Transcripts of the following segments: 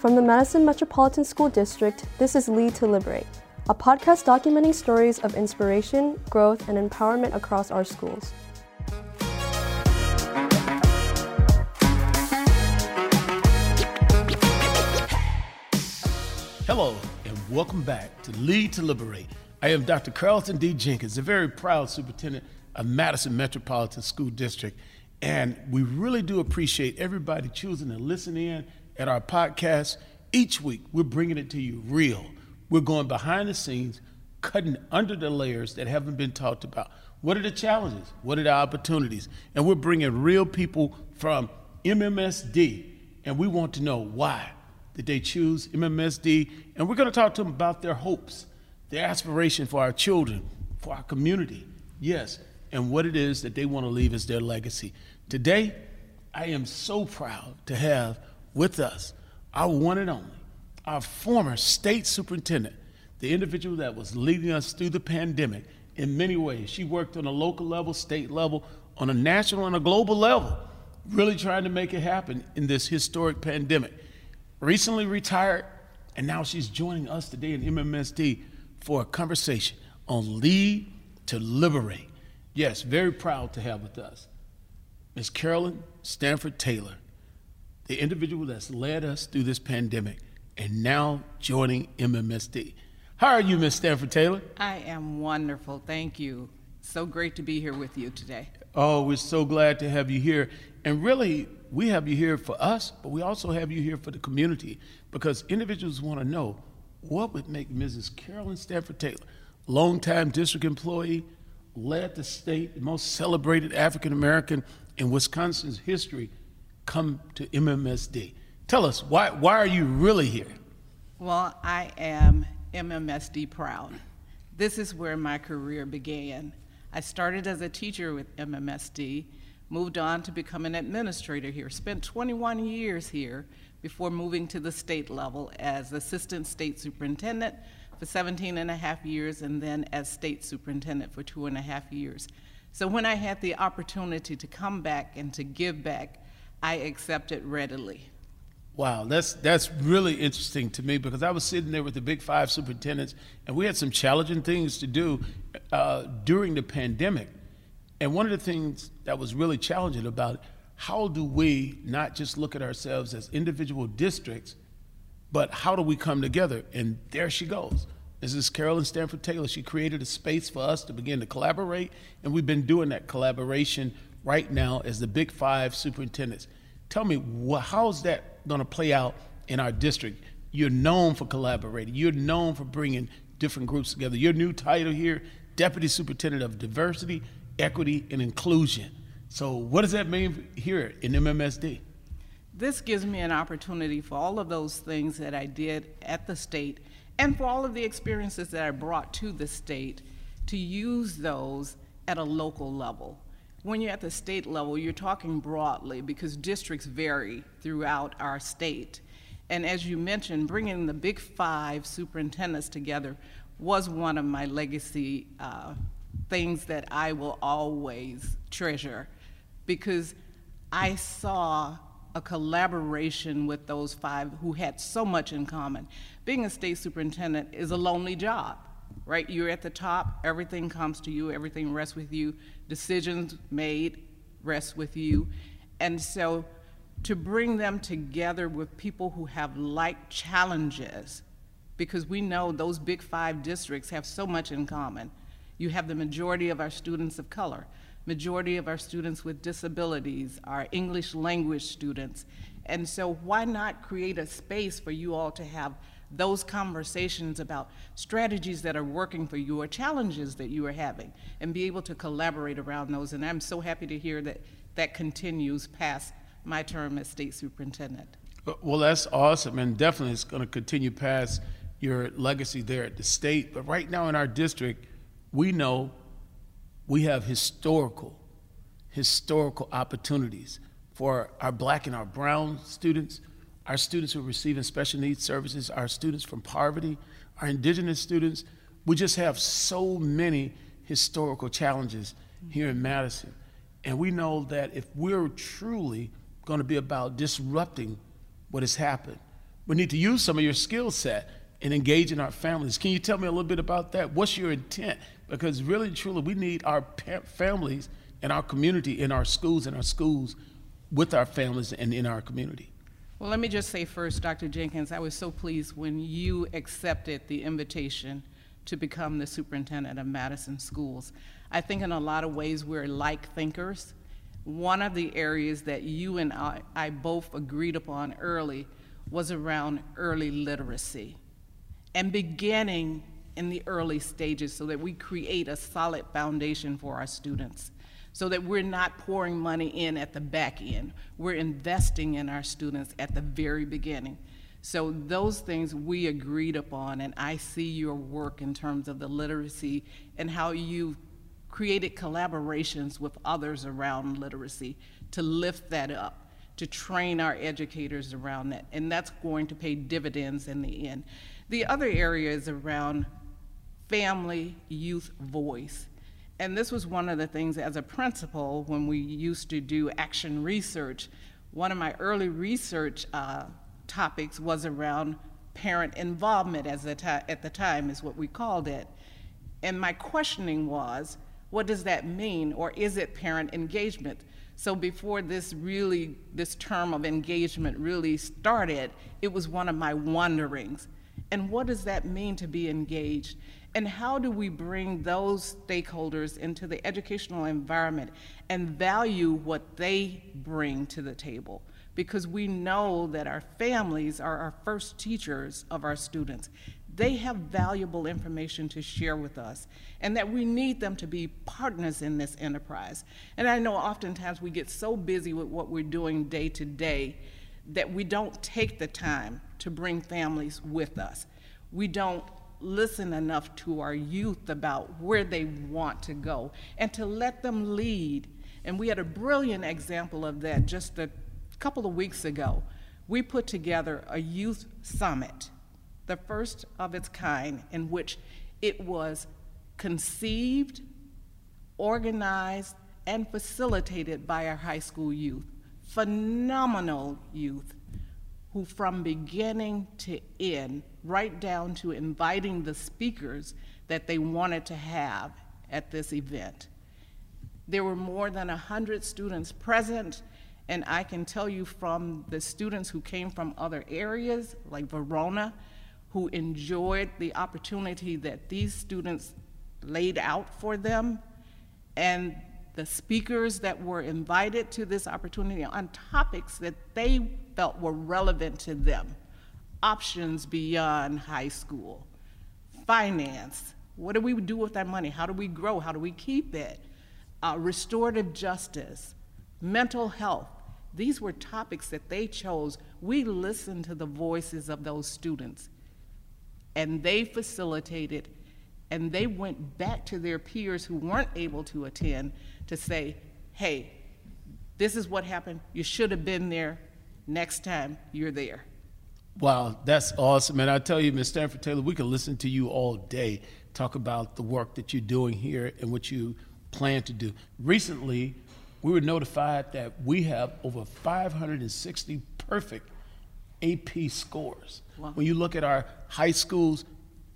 From the Madison Metropolitan School District, this is Lead to Liberate, a podcast documenting stories of inspiration, growth, and empowerment across our schools. Hello, and welcome back to Lead to Liberate. I am Dr. Carlton D. Jenkins, a very proud superintendent of Madison Metropolitan School District. And we really do appreciate everybody choosing to listen in at our podcast. Each week, we're bringing it to you real. We're going behind the scenes, cutting under the layers that haven't been talked about. What are the challenges? What are the opportunities? And we're bringing real people from MMSD, and we want to know why did they choose MMSD. And we're going to talk to them about their hopes, their aspiration for our children, for our community. Yes, and what it is that they want to leave as their legacy. Today, I am so proud to have with us our one and only, our former state superintendent, the individual that was leading us through the pandemic in many ways. She worked on a local level, state level, on a national and a global level, really trying to make it happen in this historic pandemic. Recently retired, and now she's joining us today in MMSD for a conversation on Lead to Liberate. Yes, very proud to have with us Ms. Carolyn Stanford Taylor, the individual that's led us through this pandemic and now joining MMSD. How are you, Ms. Stanford Taylor? I am wonderful. Thank you. So great to be here with you today. Oh, we're so glad to have you here. And really, we have you here for us, but we also have you here for the community because individuals want to know what would make Mrs. Carolyn Stanford Taylor, longtime district employee, led the state, the most celebrated African American in Wisconsin's history, come to MMSD. Tell us, why, why are you really here? Well, I am MMSD proud. This is where my career began. I started as a teacher with MMSD, moved on to become an administrator here, spent 21 years here before moving to the state level as assistant state superintendent for 17 and a half years and then as state superintendent for two and a half years. So when I had the opportunity to come back and to give back, I accepted readily. Wow, that's that's really interesting to me because I was sitting there with the big five superintendents, and we had some challenging things to do uh, during the pandemic. And one of the things that was really challenging about it, how do we not just look at ourselves as individual districts, but how do we come together? And there she goes. This is Carolyn Stanford Taylor. She created a space for us to begin to collaborate, and we've been doing that collaboration right now as the Big Five superintendents. Tell me, how's that going to play out in our district? You're known for collaborating. You're known for bringing different groups together. Your new title here, Deputy Superintendent of Diversity, Equity, and Inclusion. So, what does that mean here in MMSD? This gives me an opportunity for all of those things that I did at the state and for all of the experiences that I brought to the state to use those at a local level. When you're at the state level, you're talking broadly because districts vary throughout our state. And as you mentioned, bringing the big five superintendents together was one of my legacy uh, things that I will always treasure because I saw a collaboration with those five who had so much in common. Being a state superintendent is a lonely job, right? You're at the top, everything comes to you, everything rests with you, decisions made rest with you. And so to bring them together with people who have like challenges, because we know those big five districts have so much in common. You have the majority of our students of color majority of our students with disabilities, our English language students. And so why not create a space for you all to have those conversations about strategies that are working for you or challenges that you are having and be able to collaborate around those. And I'm so happy to hear that that continues past my term as state superintendent. Uh, well, that's awesome, and definitely it's going to continue past your legacy there at the state. But right now in our district, we know we have historical, historical opportunities for our black and our brown students, our students who are receiving special needs services, our students from poverty, our indigenous students. We just have so many historical challenges here in Madison. And we know that if we're truly going to be about disrupting what has happened, we need to use some of your skill set and engage in our families. Can you tell me a little bit about that? What's your intent? Because really, truly, we need our families and our community in our schools and our schools with our families and in our community. Well, let me just say first, Dr. Jenkins, I was so pleased when you accepted the invitation to become the superintendent of Madison Schools. I think in a lot of ways we're like thinkers. One of the areas that you and I, I both agreed upon early was around early literacy and beginning in the early stages so that we create a solid foundation for our students so that we're not pouring money in at the back end. We're investing in our students at the very beginning. So those things we agreed upon, and I see your work in terms of the literacy and how you've created collaborations with others around literacy to lift that up, to train our educators around that, and that's going to pay dividends in the end. The other area is around family youth voice. And this was one of the things as a principal when we used to do action research. One of my early research uh, topics was around parent involvement as at the time is what we called it. And my questioning was, what does that mean, or is it parent engagement? So before this really, this term of engagement really started, it was one of my wonderings. And what does that mean to be engaged? And how do we bring those stakeholders into the educational environment and value what they bring to the table? Because we know that our families are our first teachers of our students. They have valuable information to share with us, and that we need them to be partners in this enterprise. And I know oftentimes we get so busy with what we're doing day to day that we don't take the time to bring families with us. We don't listen enough to our youth about where they want to go and to let them lead. And we had a brilliant example of that just a couple of weeks ago. We put together a youth summit, the first of its kind, in which it was conceived, organized, and facilitated by our high school youth. Phenomenal youth who, from beginning to end, right down to inviting the speakers that they wanted to have at this event. There were more than 100 students present, and I can tell you from the students who came from other areas, like Verona, who enjoyed the opportunity that these students laid out for them, and the speakers that were invited to this opportunity on topics that they felt were relevant to them options beyond high school, finance. What do we do with that money? How do we grow? How do we keep it? Uh, restorative justice, mental health. These were topics that they chose. We listened to the voices of those students, and they facilitated, and they went back to their peers who weren't able to attend to say, hey, this is what happened. You should have been there. Next time, you're there. Wow, that's awesome. And I tell you, Ms. Stanford Taylor, we can listen to you all day talk about the work that you're doing here and what you plan to do. Recently, we were notified that we have over 560 perfect AP scores. Wow. When you look at our high schools,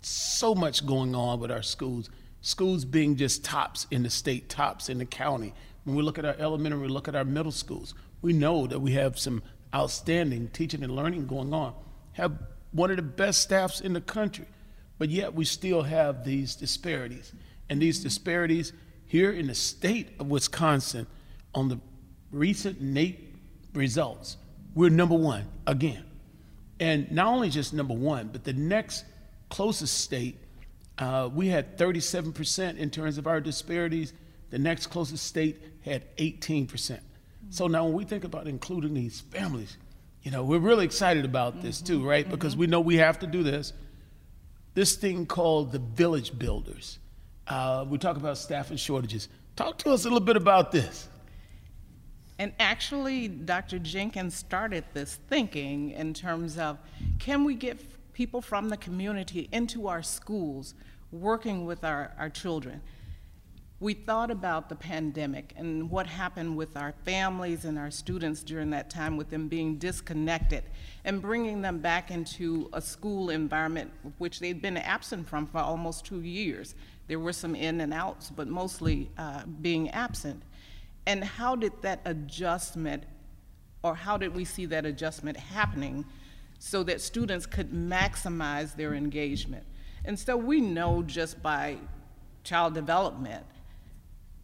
so much going on with our schools. Schools being just tops in the state, tops in the county. When we look at our elementary, we look at our middle schools, we know that we have some outstanding teaching and learning going on, have one of the best staffs in the country, but yet we still have these disparities. And these disparities here in the state of Wisconsin, on the recent NAEP results, we're number one again. And not only just number one, but the next closest state, uh, we had 37% in terms of our disparities. The next closest state had 18%. So now when we think about including these families, you know, we're really excited about mm-hmm. this too, right? Mm-hmm. Because we know we have to do this. This thing called the village builders. Uh, we talk about staffing shortages. Talk to us a little bit about this. And actually, Dr. Jenkins started this thinking in terms of can we get people from the community into our schools working with our, our children? we thought about the pandemic and what happened with our families and our students during that time with them being disconnected and bringing them back into a school environment which they'd been absent from for almost two years. There were some in and outs, but mostly uh, being absent. And how did that adjustment, or how did we see that adjustment happening so that students could maximize their engagement? And so we know just by child development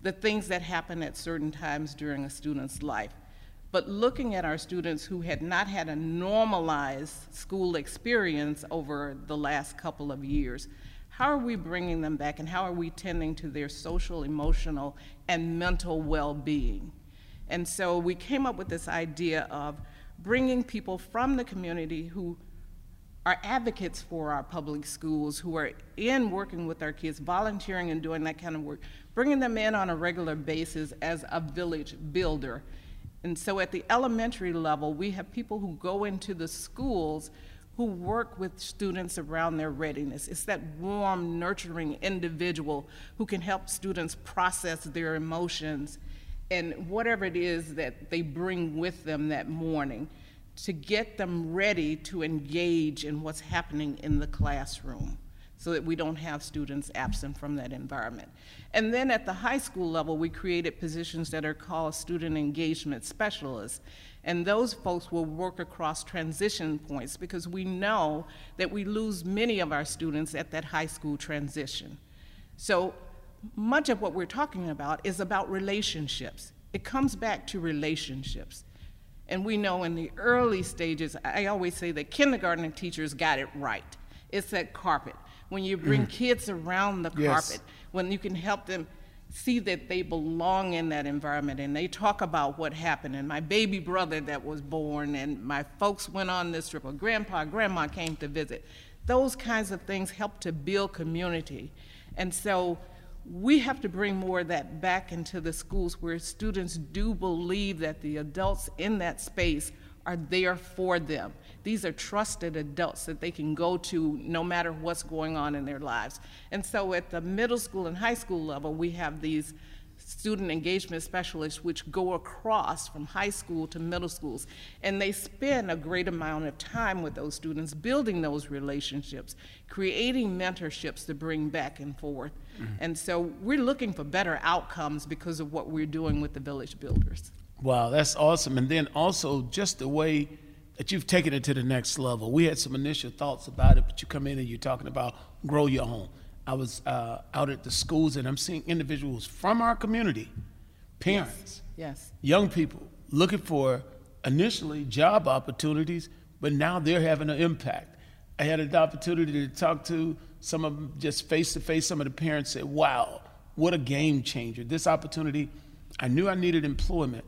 the things that happen at certain times during a student's life. But looking at our students who had not had a normalized school experience over the last couple of years, how are we bringing them back and how are we tending to their social, emotional, and mental well being? And so we came up with this idea of bringing people from the community who are advocates for our public schools, who are in working with our kids, volunteering and doing that kind of work, bringing them in on a regular basis as a village builder. And so at the elementary level, we have people who go into the schools who work with students around their readiness. It's that warm, nurturing individual who can help students process their emotions and whatever it is that they bring with them that morning to get them ready to engage in what's happening in the classroom so that we don't have students absent from that environment. And then at the high school level, we created positions that are called student engagement specialists. And those folks will work across transition points because we know that we lose many of our students at that high school transition. So much of what we're talking about is about relationships. It comes back to relationships. And we know in the early stages, I always say that kindergarten teachers got it right. It's that carpet when you bring kids around the yes. carpet, when you can help them see that they belong in that environment and they talk about what happened and my baby brother that was born and my folks went on this trip or grandpa grandma came to visit those kinds of things help to build community and so we have to bring more of that back into the schools where students do believe that the adults in that space are there for them. These are trusted adults that they can go to no matter what's going on in their lives. And so at the middle school and high school level, we have these student engagement specialists which go across from high school to middle schools and they spend a great amount of time with those students building those relationships creating mentorships to bring back and forth mm-hmm. and so we're looking for better outcomes because of what we're doing with the village builders Wow, that's awesome. And then also just the way that you've taken it to the next level. We had some initial thoughts about it, but you come in and you're talking about grow your own. I was uh, out at the schools and I'm seeing individuals from our community, parents, yes. yes. young people, looking for initially job opportunities, but now they're having an impact. I had an opportunity to talk to some of them just face to face. Some of the parents said, Wow, what a game changer. This opportunity, I knew I needed employment,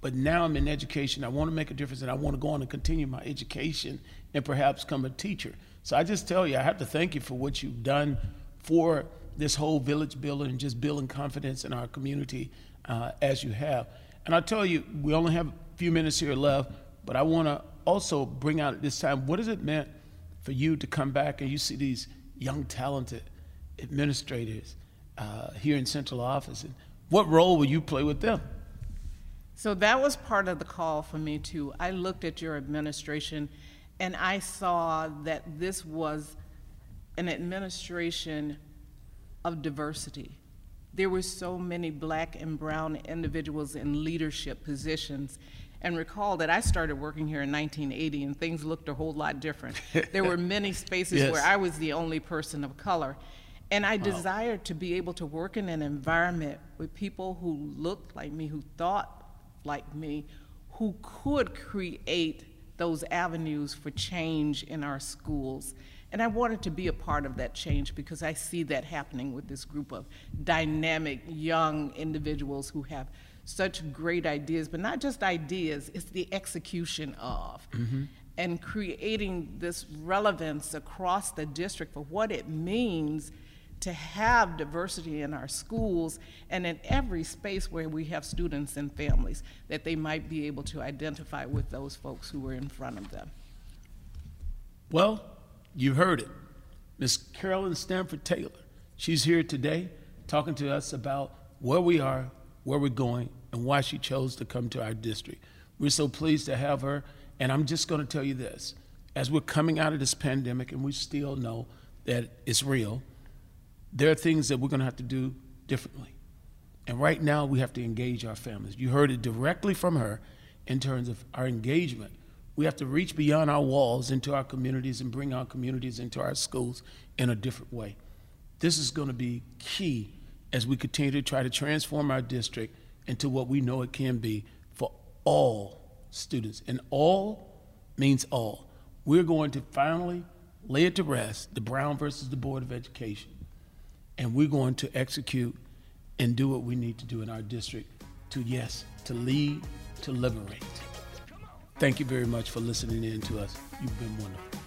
but now I'm in education. I want to make a difference and I want to go on and continue my education and perhaps become a teacher. So I just tell you, I have to thank you for what you've done for this whole village building and just building confidence in our community uh, as you have. And I'll tell you, we only have a few minutes here left, but I want to also bring out at this time what has it meant for you to come back and you see these young, talented administrators uh, here in central office, and what role will you play with them? So that was part of the call for me too. I looked at your administration and I saw that this was an administration of diversity. There were so many black and brown individuals in leadership positions. And recall that I started working here in 1980 and things looked a whole lot different. there were many spaces yes. where I was the only person of color. And I wow. desired to be able to work in an environment with people who looked like me, who thought like me who could create those avenues for change in our schools. And I wanted to be a part of that change because I see that happening with this group of dynamic young individuals who have such great ideas, but not just ideas, it's the execution of. Mm-hmm. And creating this relevance across the district for what it means to have diversity in our schools and in every space where we have students and families, that they might be able to identify with those folks who are in front of them. Well, you heard it. Miss Carolyn Stanford Taylor. She's here today talking to us about where we are, where we're going, and why she chose to come to our district. We're so pleased to have her, and I'm just going to tell you this. As we're coming out of this pandemic, and we still know that it's real, there are things that we're going to have to do differently. And right now, we have to engage our families. You heard it directly from her in terms of our engagement. We have to reach beyond our walls into our communities and bring our communities into our schools in a different way. This is going to be key as we continue to try to transform our district into what we know it can be for all students. And all means all. We're going to finally lay it to rest the Brown versus the Board of Education. And we're going to execute and do what we need to do in our district to, yes, to lead, to liberate. Thank you very much for listening in to us. You've been wonderful.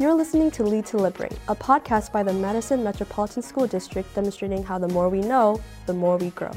You're listening to Lead to Liberate, a podcast by the Madison Metropolitan School District demonstrating how the more we know, the more we grow.